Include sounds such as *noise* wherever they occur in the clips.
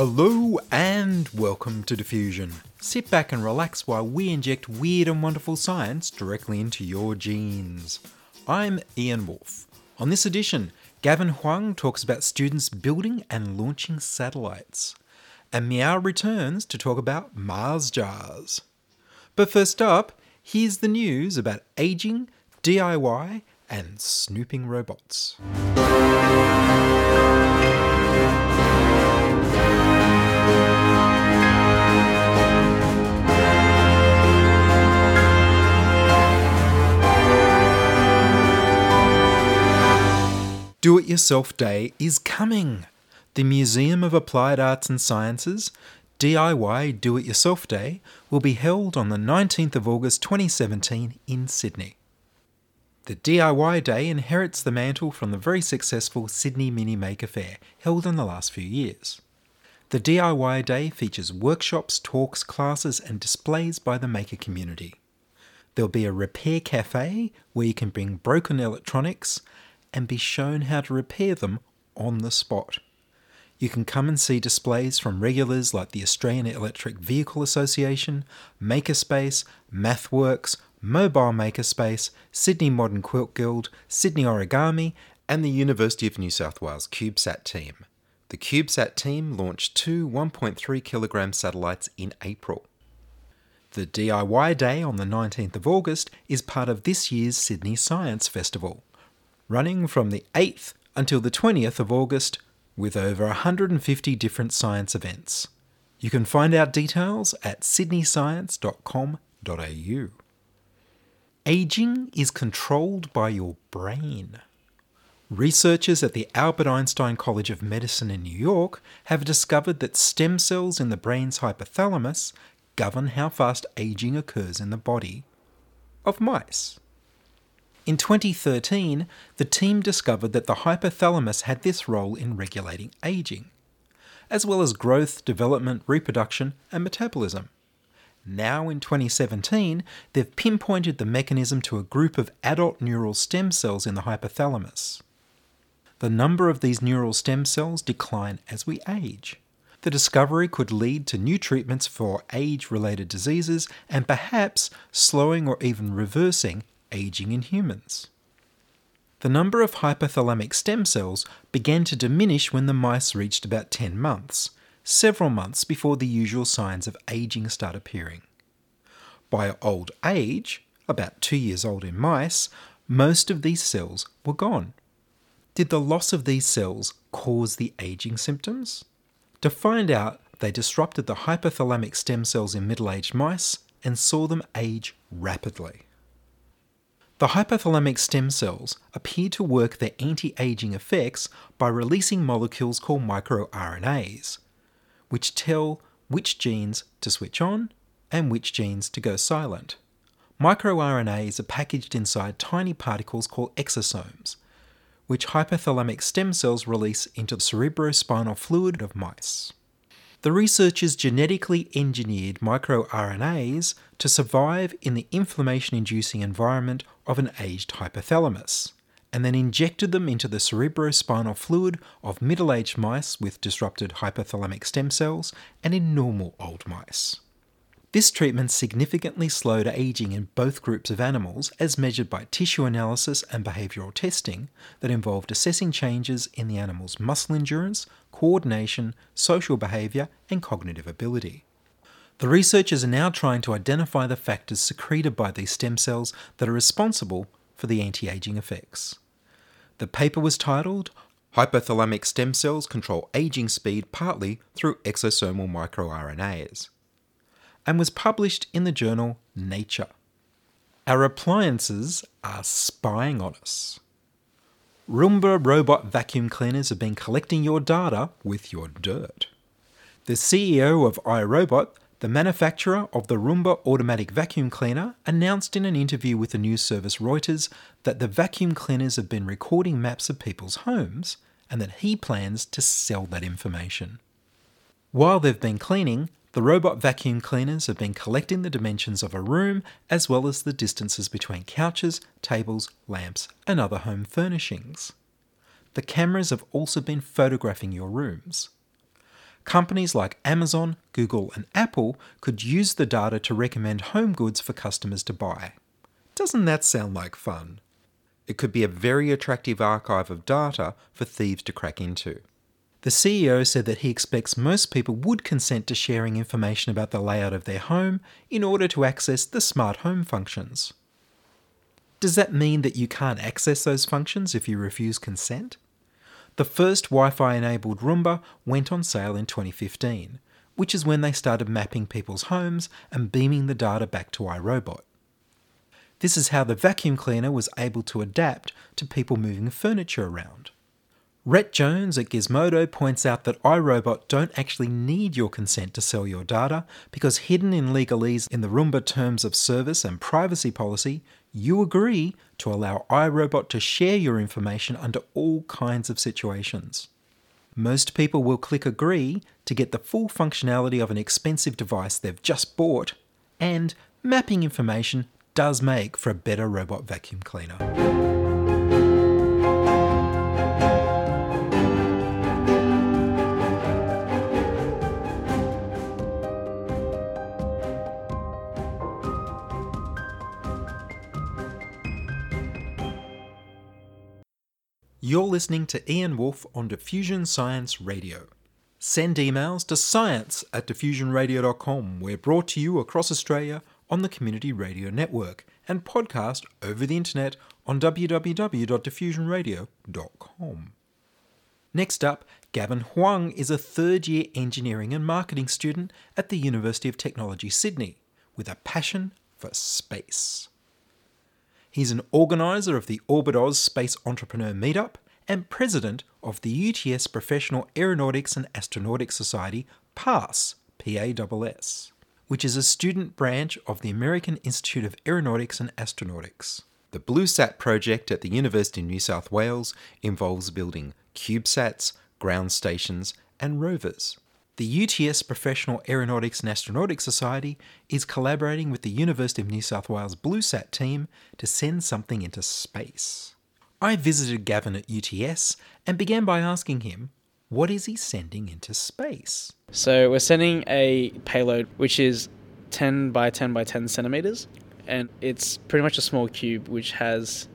Hello and welcome to Diffusion. Sit back and relax while we inject weird and wonderful science directly into your genes. I'm Ian Woolf. On this edition, Gavin Huang talks about students building and launching satellites. And Meow returns to talk about Mars jars. But first up, here's the news about aging, DIY, and snooping robots. Do It Yourself Day is coming. The Museum of Applied Arts and Sciences DIY Do It Yourself Day will be held on the 19th of August 2017 in Sydney. The DIY Day inherits the mantle from the very successful Sydney Mini Maker Faire held in the last few years. The DIY Day features workshops, talks, classes, and displays by the maker community. There'll be a repair cafe where you can bring broken electronics and be shown how to repair them on the spot. You can come and see displays from regulars like the Australian Electric Vehicle Association, Makerspace, MathWorks, Mobile Makerspace, Sydney Modern Quilt Guild, Sydney Origami, and the University of New South Wales CubeSat team. The CubeSat team launched two 1.3 kilogram satellites in April. The DIY Day on the 19th of August is part of this year's Sydney Science Festival, running from the 8th until the 20th of August with over 150 different science events. You can find out details at sydneyscience.com.au. Aging is controlled by your brain. Researchers at the Albert Einstein College of Medicine in New York have discovered that stem cells in the brain's hypothalamus govern how fast aging occurs in the body of mice. In 2013, the team discovered that the hypothalamus had this role in regulating aging, as well as growth, development, reproduction, and metabolism. Now, in 2017, they've pinpointed the mechanism to a group of adult neural stem cells in the hypothalamus. The number of these neural stem cells decline as we age. The discovery could lead to new treatments for age related diseases and perhaps slowing or even reversing aging in humans. The number of hypothalamic stem cells began to diminish when the mice reached about 10 months, several months before the usual signs of aging start appearing. By old age, about two years old in mice, most of these cells were gone. Did the loss of these cells cause the aging symptoms? To find out, they disrupted the hypothalamic stem cells in middle aged mice and saw them age rapidly. The hypothalamic stem cells appear to work their anti aging effects by releasing molecules called microRNAs, which tell which genes to switch on and which genes to go silent. MicroRNAs are packaged inside tiny particles called exosomes, which hypothalamic stem cells release into the cerebrospinal fluid of mice. The researchers genetically engineered microRNAs to survive in the inflammation inducing environment of an aged hypothalamus, and then injected them into the cerebrospinal fluid of middle aged mice with disrupted hypothalamic stem cells and in normal old mice. This treatment significantly slowed aging in both groups of animals as measured by tissue analysis and behavioural testing that involved assessing changes in the animal's muscle endurance, coordination, social behaviour, and cognitive ability. The researchers are now trying to identify the factors secreted by these stem cells that are responsible for the anti aging effects. The paper was titled Hypothalamic Stem Cells Control Aging Speed Partly Through Exosomal MicroRNAs and was published in the journal Nature. Our appliances are spying on us. Roomba robot vacuum cleaners have been collecting your data with your dirt. The CEO of iRobot, The manufacturer of the Roomba automatic vacuum cleaner announced in an interview with the news service Reuters that the vacuum cleaners have been recording maps of people's homes and that he plans to sell that information. While they've been cleaning, the robot vacuum cleaners have been collecting the dimensions of a room as well as the distances between couches, tables, lamps, and other home furnishings. The cameras have also been photographing your rooms. Companies like Amazon, Google, and Apple could use the data to recommend home goods for customers to buy. Doesn't that sound like fun? It could be a very attractive archive of data for thieves to crack into. The CEO said that he expects most people would consent to sharing information about the layout of their home in order to access the smart home functions. Does that mean that you can't access those functions if you refuse consent? The first Wi Fi enabled Roomba went on sale in 2015, which is when they started mapping people's homes and beaming the data back to iRobot. This is how the vacuum cleaner was able to adapt to people moving furniture around. Rhett Jones at Gizmodo points out that iRobot don't actually need your consent to sell your data because hidden in legalese in the Roomba terms of service and privacy policy, you agree to allow iRobot to share your information under all kinds of situations. Most people will click agree to get the full functionality of an expensive device they've just bought, and mapping information does make for a better robot vacuum cleaner. You're listening to Ian Woolf on Diffusion Science Radio. Send emails to science at diffusionradio.com. We're brought to you across Australia on the Community Radio Network and podcast over the internet on www.diffusionradio.com. Next up, Gavin Huang is a third year engineering and marketing student at the University of Technology Sydney with a passion for space. He's an organiser of the Orbit Space Entrepreneur Meetup and president of the UTS Professional Aeronautics and Astronautics Society, PAAS, PAAS, which is a student branch of the American Institute of Aeronautics and Astronautics. The BlueSat project at the University of New South Wales involves building CubeSats, ground stations, and rovers. The UTS Professional Aeronautics and Astronautics Society is collaborating with the University of New South Wales BlueSat team to send something into space. I visited Gavin at UTS and began by asking him, what is he sending into space? So we're sending a payload which is 10 by 10 by 10 centimeters, and it's pretty much a small cube which has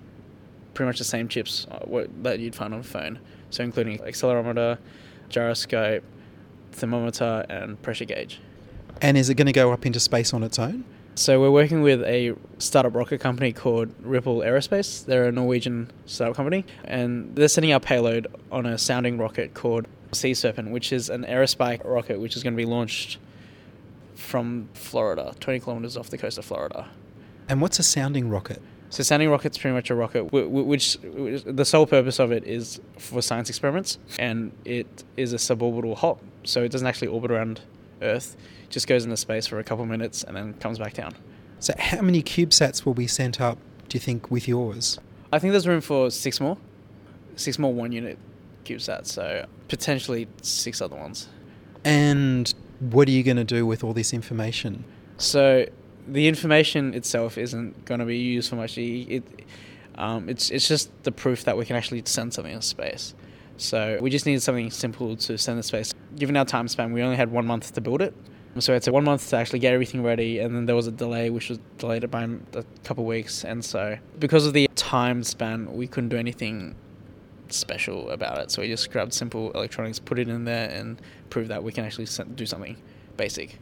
pretty much the same chips uh, that you'd find on a phone. So including accelerometer, gyroscope, thermometer, and pressure gauge. And is it going to go up into space on its own? So we're working with a startup rocket company called Ripple Aerospace. They're a Norwegian startup company, and they're sending our payload on a sounding rocket called Sea Serpent, which is an aerospike rocket which is going to be launched from Florida, 20 kilometers off the coast of Florida. And what's a sounding rocket? So sounding rocket's pretty much a rocket, wh- wh- which, which the sole purpose of it is for science experiments, and it is a suborbital hop, so it doesn't actually orbit around Earth. It just goes into space for a couple minutes and then comes back down. So, how many CubeSats will be sent up, do you think, with yours? I think there's room for six more, six more one unit CubeSats, so potentially six other ones. And what are you going to do with all this information? So the information itself isn't going to be used for much. It, um, it's it's just the proof that we can actually send something in space. So we just needed something simple to send in space. Given our time span, we only had one month to build it. So it's a one month to actually get everything ready, and then there was a delay, which was delayed by a couple weeks. And so because of the time span, we couldn't do anything special about it. So we just grabbed simple electronics, put it in there, and prove that we can actually do something basic.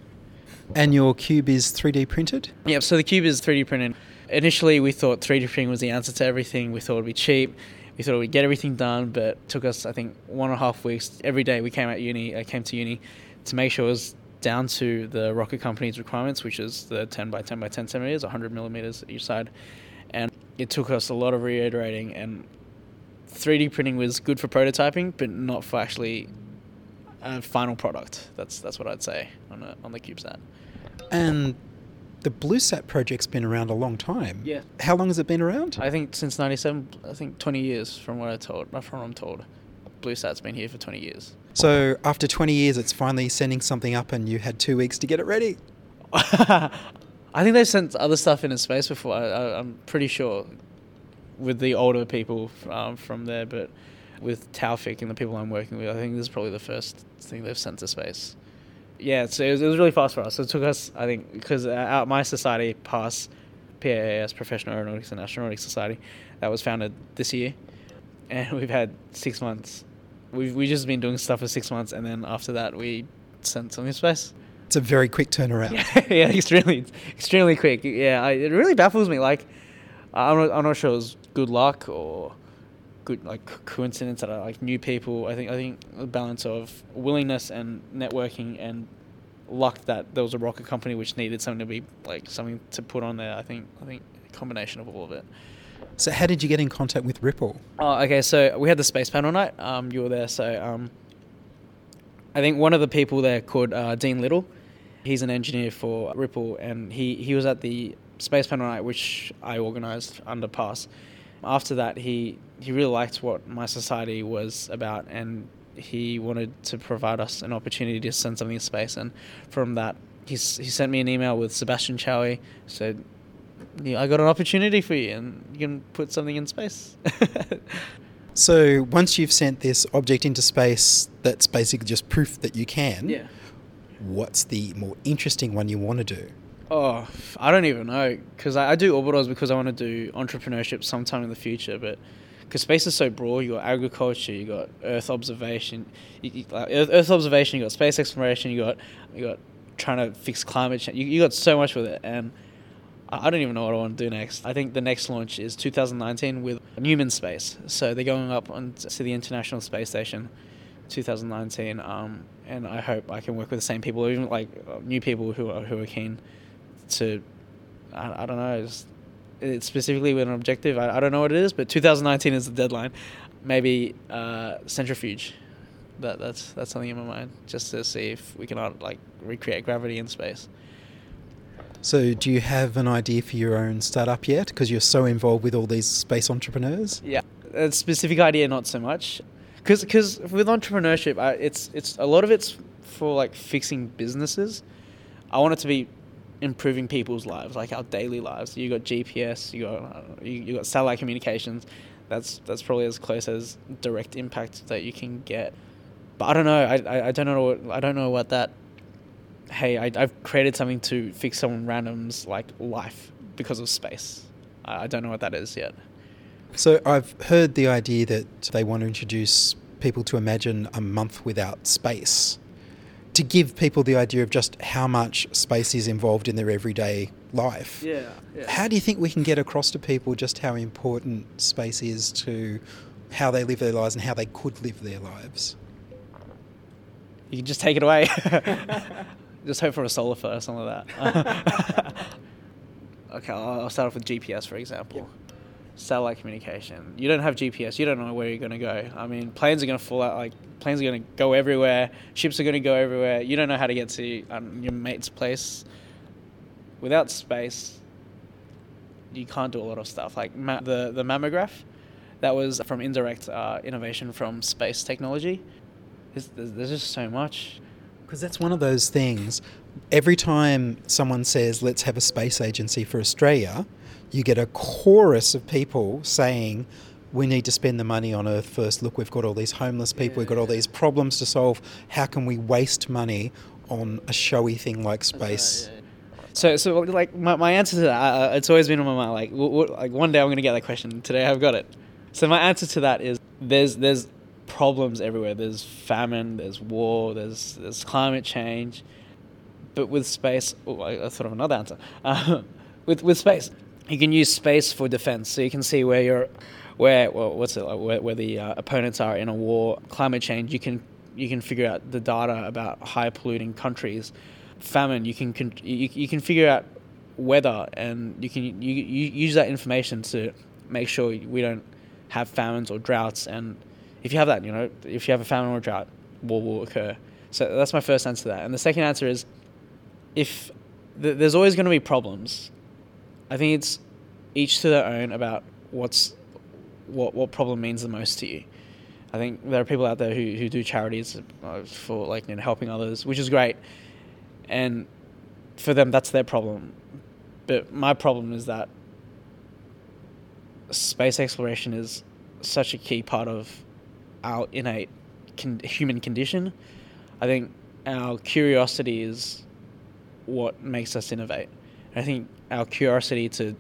And your cube is 3D printed? Yeah, so the cube is 3D printed. Initially, we thought 3D printing was the answer to everything. We thought it'd be cheap. We thought we'd get everything done, but it took us, I think, one and a half weeks. Every day we came at uni, I came to uni to make sure it was down to the rocket company's requirements, which is the 10 by 10 by 10 centimeters, 100 millimeters each side. And it took us a lot of reiterating, and 3D printing was good for prototyping, but not for actually a final product. That's that's what I'd say on a, on the CubeSat. And the BlueSat project's been around a long time. Yeah. How long has it been around? I think since '97, I think 20 years from what I told, from what I'm told. BlueSat's been here for 20 years. So after 20 years, it's finally sending something up, and you had two weeks to get it ready. *laughs* I think they've sent other stuff into space before. I, I, I'm pretty sure with the older people um, from there, but with Taufik and the people I'm working with, I think this is probably the first thing they've sent to space. Yeah, so it was, it was really fast for us. So it took us, I think, because uh, our, my society passed PAAS, Professional Aeronautics and Astronautics Society, that was founded this year, and *laughs* we've had six months. We've we just been doing stuff for six months, and then after that, we sent something to space. It's a very quick turnaround. *laughs* yeah, *laughs* extremely, extremely quick. Yeah, I, it really baffles me. Like, I'm not, I'm not sure it was good luck or good like coincidence that I like new people. I think I think a balance of willingness and networking and luck that there was a rocket company which needed something to be like something to put on there. I think I think a combination of all of it. So how did you get in contact with Ripple? Oh, okay. So we had the space panel night. Um, you were there. So um, I think one of the people there called uh, Dean Little. He's an engineer for Ripple, and he, he was at the space panel night, which I organised under PAAS. After that, he he really liked what my society was about, and he wanted to provide us an opportunity to send something to space. And from that, he's, he sent me an email with Sebastian Chowie, said, yeah, I got an opportunity for you, and you can put something in space. *laughs* So once you've sent this object into space, that's basically just proof that you can. yeah. What's the more interesting one you want to do? Oh, I don't even know because I, I do orbitals because I want to do entrepreneurship sometime in the future. But because space is so broad, you got agriculture, you got Earth observation, you, you, like Earth, Earth observation, you got space exploration, you got you got trying to fix climate change. You, you got so much with it, and I I don't even know what I want to do next. I think the next launch is 2019 with Neumann Space. So they're going up on to the International Space Station, 2019. Um, and I hope I can work with the same people, even like new people who are who are keen to. I, I don't know. It's, it's specifically with an objective. I, I don't know what it is, but 2019 is the deadline. Maybe uh, centrifuge. That that's that's something in my mind, just to see if we can uh, like recreate gravity in space. So do you have an idea for your own startup yet? Because you're so involved with all these space entrepreneurs. Yeah, a specific idea, not so much, because with entrepreneurship, I, it's it's a lot of it's for like fixing businesses. I want it to be improving people's lives, like our daily lives. You got GPS, you got you, you got satellite communications. That's that's probably as close as direct impact that you can get. But I don't know. I, I, I don't know. What, I don't know what that. Hey, I, I've created something to fix someone random's like life because of space. I, I don't know what that is yet. So I've heard the idea that they want to introduce people to imagine a month without space to give people the idea of just how much space is involved in their everyday life. Yeah. yeah. How do you think we can get across to people just how important space is to how they live their lives and how they could live their lives? You can just take it away. *laughs* just hope for a solar flare or something like that. *laughs* *laughs* okay, I'll I'll start off with GPS, for example. Satellite communication. You don't have GPS. You don't know where you're going to go. I mean, planes are going to fall out. Like planes are going to go everywhere. Ships are going to go everywhere. You don't know how to get to um, your mate's place. Without space, you can't do a lot of stuff. Like ma- the the mammograph, that was from indirect uh, innovation from space technology. There's, there's there's just so much. Because that's one of those things. Every time someone says, let's have a space agency for Australia, you get a chorus of people saying, we need to spend the money on Earth first. Look, we've got all these homeless people, we've got all these problems to solve. How can we waste money on a showy thing like space? So, so like my, my answer to that, uh, it's always been on my mind. Like, w- w- like one day I'm gonna get that question. Today I've got it. So my answer to that is there's there's problems everywhere. There's famine. There's war. There's there's climate change. But with space, oh, I, I thought of another answer. Uh, *laughs* with with space, you can use space for defense. So you can see where you're, where well, what's it like, where, where the uh, opponents are in a war. Climate change, you can you can figure out the data about high polluting countries. Famine, you can con- you, you can figure out weather, and you can you, you use that information to make sure we don't have famines or droughts. And if you have that, you know, if you have a famine or a drought, war will occur. So that's my first answer to that. And the second answer is, if th- there's always going to be problems. I think it's each to their own about what's what what problem means the most to you. I think there are people out there who, who do charities uh, for like you know, helping others, which is great, and for them that's their problem. But my problem is that space exploration is such a key part of our innate con- human condition. I think our curiosity is what makes us innovate. I think our curiosity to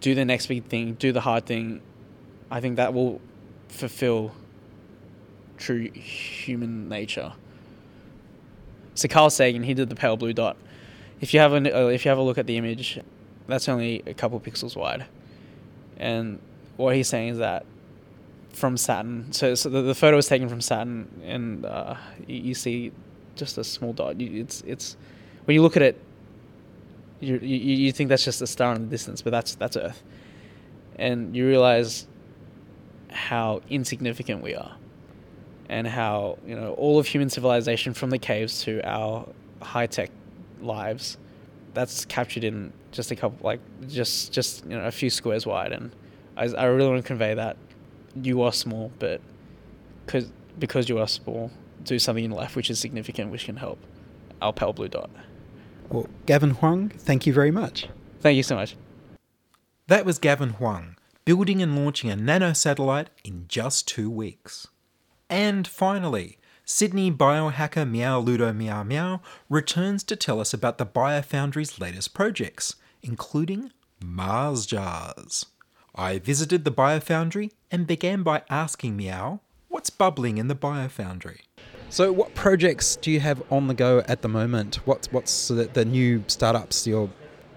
do the next big thing, do the hard thing, I think that will fulfill true human nature. So Carl Sagan, he did the pale blue dot. If you have a uh, if you have a look at the image, that's only a couple pixels wide, and what he's saying is that from Saturn. So, so the, the photo was taken from Saturn, and uh, you, you see just a small dot. You, it's it's when you look at it, you, you you think that's just a star in the distance, but that's that's Earth, and you realize how insignificant we are, and how you know all of human civilization from the caves to our high tech lives, that's captured in just a couple like just just you know a few squares wide, and I I really want to convey that you are small, but because because you are small, do something in life which is significant, which can help. Our pale blue dot. Well, Gavin Huang, thank you very much. Thank you so much. That was Gavin Huang, building and launching a nano satellite in just two weeks. And finally, Sydney biohacker Meow Ludo Meow Meow returns to tell us about the Biofoundry's latest projects, including Mars Jars. I visited the Biofoundry and began by asking Meow what's bubbling in the Biofoundry. So, what projects do you have on the go at the moment? What's what's the, the new startups? You're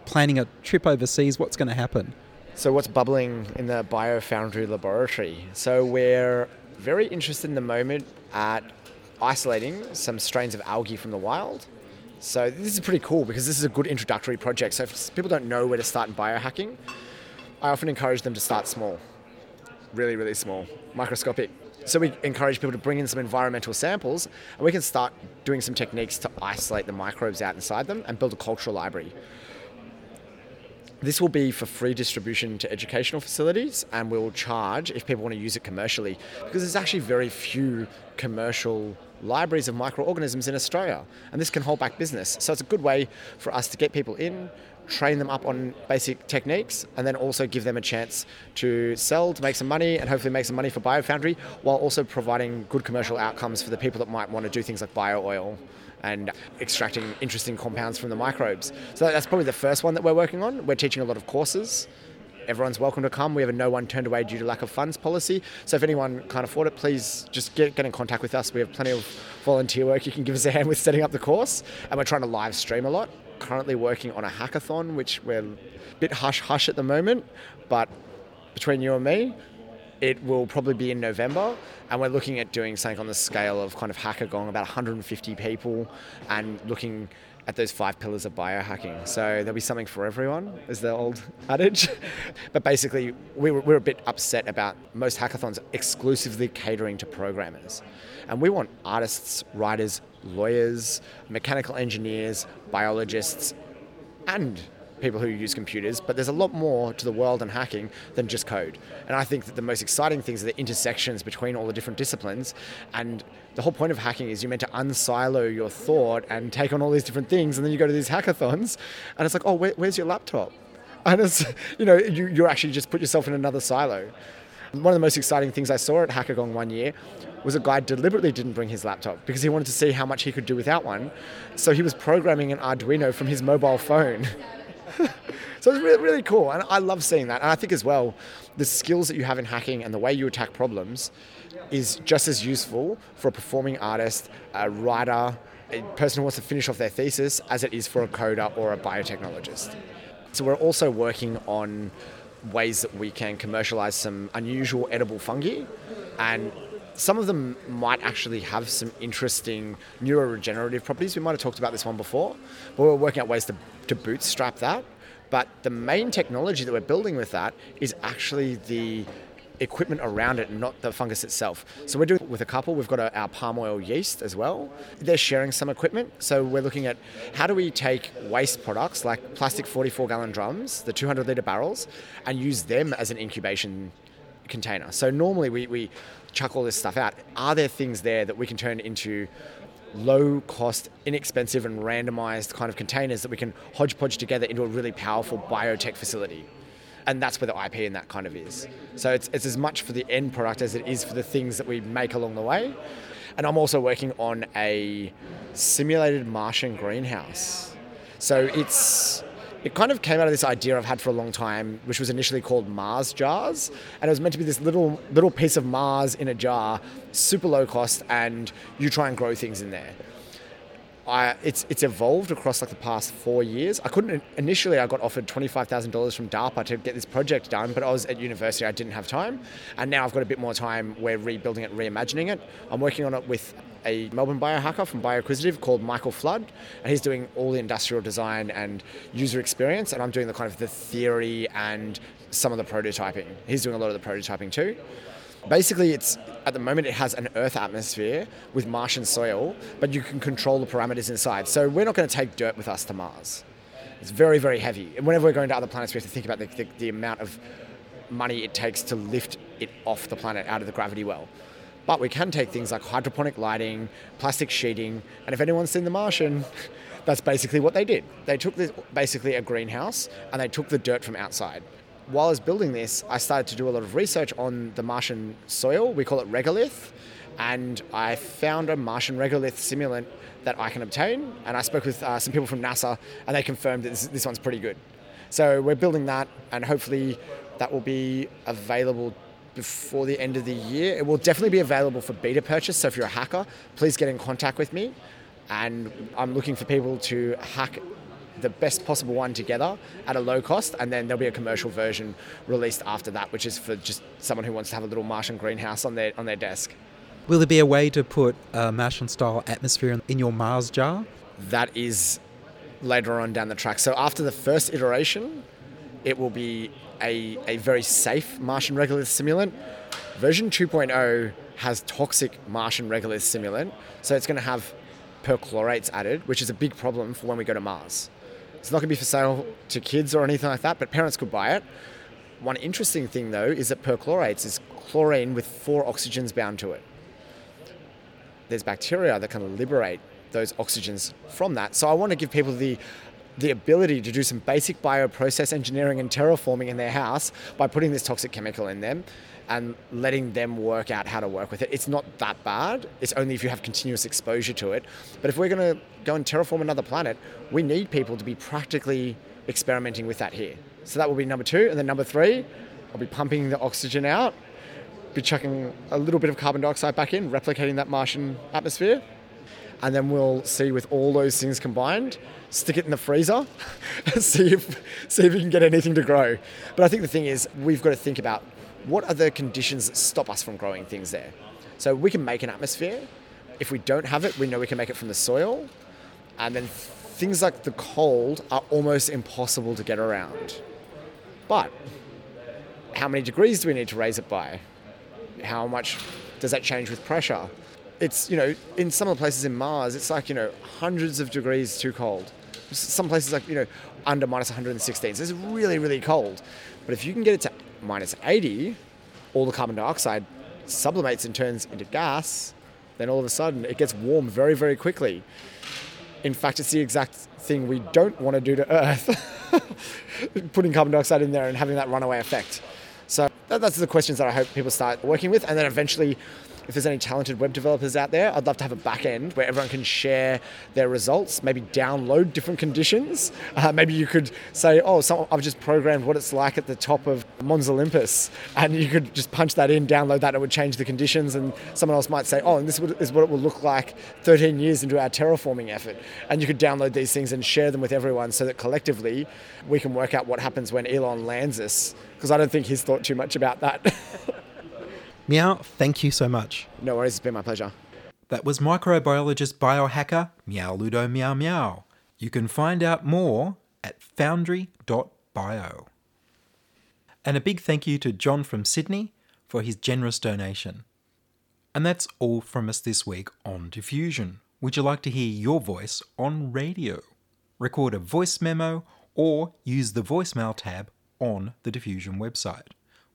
planning a trip overseas. What's going to happen? So, what's bubbling in the Biofoundry laboratory? So, we're very interested in the moment at isolating some strains of algae from the wild. So, this is pretty cool because this is a good introductory project. So, if people don't know where to start in biohacking, I often encourage them to start small, really, really small, microscopic. So we encourage people to bring in some environmental samples and we can start doing some techniques to isolate the microbes out inside them and build a cultural library. This will be for free distribution to educational facilities and we'll charge if people want to use it commercially because there's actually very few commercial libraries of microorganisms in Australia and this can hold back business. So it's a good way for us to get people in, train them up on basic techniques, and then also give them a chance to sell, to make some money, and hopefully make some money for Biofoundry, while also providing good commercial outcomes for the people that might want to do things like bio oil and extracting interesting compounds from the microbes. So that's probably the first one that we're working on. We're teaching a lot of courses. Everyone's welcome to come. We have a no one turned away due to lack of funds policy. So if anyone can't afford it, please just get, get in contact with us. We have plenty of volunteer work you can give us a hand with setting up the course. And we're trying to live stream a lot currently working on a hackathon, which we're a bit hush hush at the moment, but between you and me, it will probably be in November, and we're looking at doing something on the scale of kind of hackathon, about 150 people, and looking at those five pillars of biohacking. So there'll be something for everyone, is the old adage. *laughs* but basically, we were, we're a bit upset about most hackathons exclusively catering to programmers. And we want artists, writers, lawyers, mechanical engineers, biologists, and people who use computers, but there's a lot more to the world and hacking than just code. And I think that the most exciting things are the intersections between all the different disciplines. And the whole point of hacking is you're meant to unsilo your thought and take on all these different things, and then you go to these hackathons, and it's like, oh, where, where's your laptop? And it's, *laughs* you know, you, you actually just put yourself in another silo. One of the most exciting things I saw at Hackagong one year was a guy deliberately didn't bring his laptop because he wanted to see how much he could do without one. So he was programming an Arduino from his mobile phone. *laughs* so it's really, really cool. And I love seeing that. And I think as well, the skills that you have in hacking and the way you attack problems is just as useful for a performing artist, a writer, a person who wants to finish off their thesis as it is for a coder or a biotechnologist. So we're also working on ways that we can commercialize some unusual edible fungi and some of them might actually have some interesting neuroregenerative properties. We might have talked about this one before, but we're working out ways to, to bootstrap that. But the main technology that we're building with that is actually the equipment around it not the fungus itself. So we're doing it with a couple. We've got a, our palm oil yeast as well. They're sharing some equipment. So we're looking at how do we take waste products like plastic 44 gallon drums, the 200 litre barrels, and use them as an incubation container. So normally we, we chuck all this stuff out. Are there things there that we can turn into low cost, inexpensive, and randomized kind of containers that we can hodgepodge together into a really powerful biotech facility? And that's where the IP and that kind of is. So it's, it's as much for the end product as it is for the things that we make along the way. And I'm also working on a simulated Martian greenhouse. So it's it kind of came out of this idea I've had for a long time, which was initially called Mars jars, and it was meant to be this little little piece of Mars in a jar, super low cost, and you try and grow things in there. I, it's it's evolved across like the past four years. I couldn't initially. I got offered twenty five thousand dollars from DARPA to get this project done, but I was at university. I didn't have time, and now I've got a bit more time. We're rebuilding it, reimagining it. I'm working on it with a Melbourne biohacker from BioQuisitive called Michael Flood, and he's doing all the industrial design and user experience, and I'm doing the kind of the theory and some of the prototyping. He's doing a lot of the prototyping too. Basically, it's at the moment it has an Earth atmosphere with Martian soil, but you can control the parameters inside. So we're not going to take dirt with us to Mars. It's very, very heavy. And whenever we're going to other planets, we have to think about the, the, the amount of money it takes to lift it off the planet out of the gravity well. But we can take things like hydroponic lighting, plastic sheeting, and if anyone's seen The Martian, *laughs* that's basically what they did. They took this, basically a greenhouse and they took the dirt from outside while I was building this, I started to do a lot of research on the Martian soil. We call it regolith. And I found a Martian regolith simulant that I can obtain. And I spoke with uh, some people from NASA, and they confirmed that this, this one's pretty good. So we're building that, and hopefully that will be available before the end of the year. It will definitely be available for beta purchase. So if you're a hacker, please get in contact with me. And I'm looking for people to hack the best possible one together at a low cost, and then there'll be a commercial version released after that, which is for just someone who wants to have a little Martian greenhouse on their on their desk. Will there be a way to put a Martian style atmosphere in your Mars jar? That is later on down the track. So after the first iteration, it will be a, a very safe Martian regolith simulant. Version 2.0 has toxic Martian regolith simulant, so it's going to have perchlorates added, which is a big problem for when we go to Mars. It's not going to be for sale to kids or anything like that, but parents could buy it. One interesting thing though is that perchlorates is chlorine with four oxygens bound to it. There's bacteria that can liberate those oxygens from that. So I want to give people the the ability to do some basic bioprocess engineering and terraforming in their house by putting this toxic chemical in them and letting them work out how to work with it. It's not that bad. It's only if you have continuous exposure to it. But if we're going to go and terraform another planet, we need people to be practically experimenting with that here. So that will be number two. And then number three, I'll be pumping the oxygen out, be chucking a little bit of carbon dioxide back in, replicating that Martian atmosphere. And then we'll see with all those things combined, stick it in the freezer, *laughs* and see if see if you can get anything to grow. But I think the thing is, we've got to think about what are the conditions that stop us from growing things there. So we can make an atmosphere. If we don't have it, we know we can make it from the soil. And then things like the cold are almost impossible to get around. But how many degrees do we need to raise it by? How much does that change with pressure? It's, you know, in some of the places in Mars, it's like, you know, hundreds of degrees too cold. Some places like, you know, under minus 116. So it's really, really cold. But if you can get it to minus 80, all the carbon dioxide sublimates and turns into gas, then all of a sudden it gets warm very, very quickly. In fact, it's the exact thing we don't want to do to Earth, *laughs* putting carbon dioxide in there and having that runaway effect. So that's the questions that I hope people start working with, and then eventually if there's any talented web developers out there, I'd love to have a back end where everyone can share their results, maybe download different conditions. Uh, maybe you could say, oh, I've just programmed what it's like at the top of Mons Olympus, and you could just punch that in, download that, it would change the conditions. And someone else might say, oh, and this is what it will look like 13 years into our terraforming effort. And you could download these things and share them with everyone so that collectively we can work out what happens when Elon lands us, because I don't think he's thought too much about that. *laughs* Meow, thank you so much. No worries, it's been my pleasure. That was microbiologist biohacker Meow Ludo Meow Meow. You can find out more at foundry.bio. And a big thank you to John from Sydney for his generous donation. And that's all from us this week on Diffusion. Would you like to hear your voice on radio? Record a voice memo or use the voicemail tab on the Diffusion website.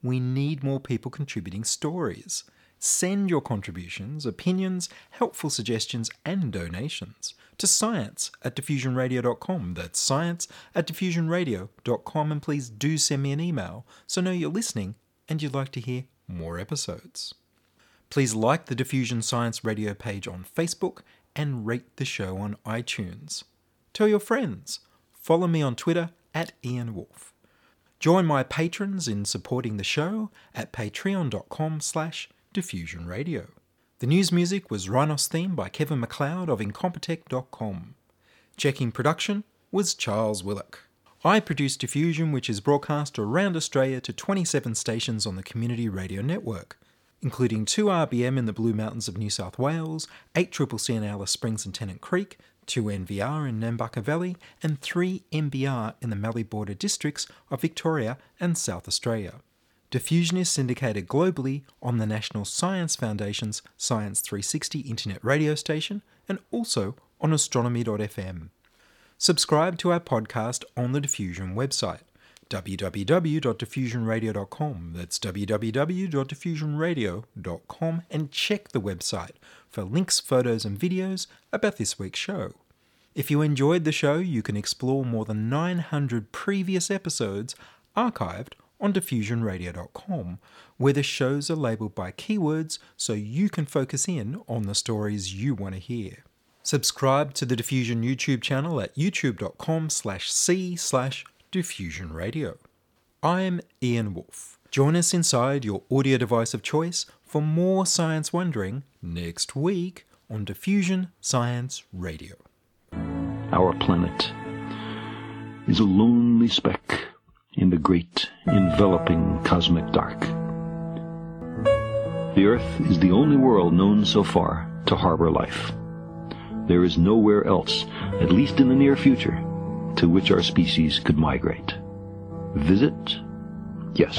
We need more people contributing stories. Send your contributions, opinions, helpful suggestions, and donations to science at diffusionradio.com. That's science at diffusionradio.com. And please do send me an email so know you're listening and you'd like to hear more episodes. Please like the Diffusion Science Radio page on Facebook and rate the show on iTunes. Tell your friends. Follow me on Twitter at Ian Woolf. Join my patrons in supporting the show at patreon.com slash diffusionradio. The news music was Rhinos theme by Kevin MacLeod of Incompetech.com. Checking production was Charles Willock. I produce Diffusion, which is broadcast around Australia to 27 stations on the Community Radio Network, including 2 RBM in the Blue Mountains of New South Wales, 8 Triple C in Alice Springs and Tennant Creek, 2 NVR in Nambucca Valley, and 3 MBR in the Mallee Border districts of Victoria and South Australia. Diffusion is syndicated globally on the National Science Foundation's Science 360 internet radio station and also on astronomy.fm. Subscribe to our podcast on the Diffusion website www.diffusionradio.com. That's www.diffusionradio.com and check the website for links, photos, and videos about this week's show. If you enjoyed the show, you can explore more than 900 previous episodes archived on diffusionradio.com, where the shows are labeled by keywords so you can focus in on the stories you want to hear. Subscribe to the Diffusion YouTube channel at youtube.com slash c slash diffusionradio. I'm Ian Woolf. Join us inside your audio device of choice for more science wondering next week on Diffusion Science Radio. Our planet is a lonely speck in the great enveloping cosmic dark. The Earth is the only world known so far to harbor life. There is nowhere else, at least in the near future, to which our species could migrate. Visit? Yes.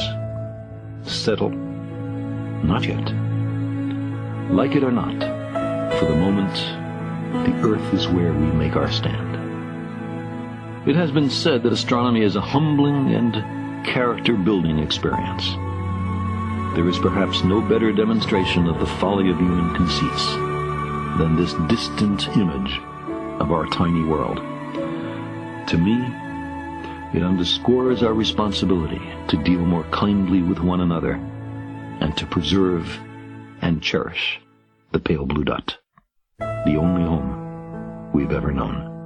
Settle? Not yet. Like it or not, for the moment, the Earth is where we make our stand. It has been said that astronomy is a humbling and character-building experience. There is perhaps no better demonstration of the folly of human conceits than this distant image of our tiny world. To me, it underscores our responsibility to deal more kindly with one another and to preserve and cherish the pale blue dot, the only home we've ever known.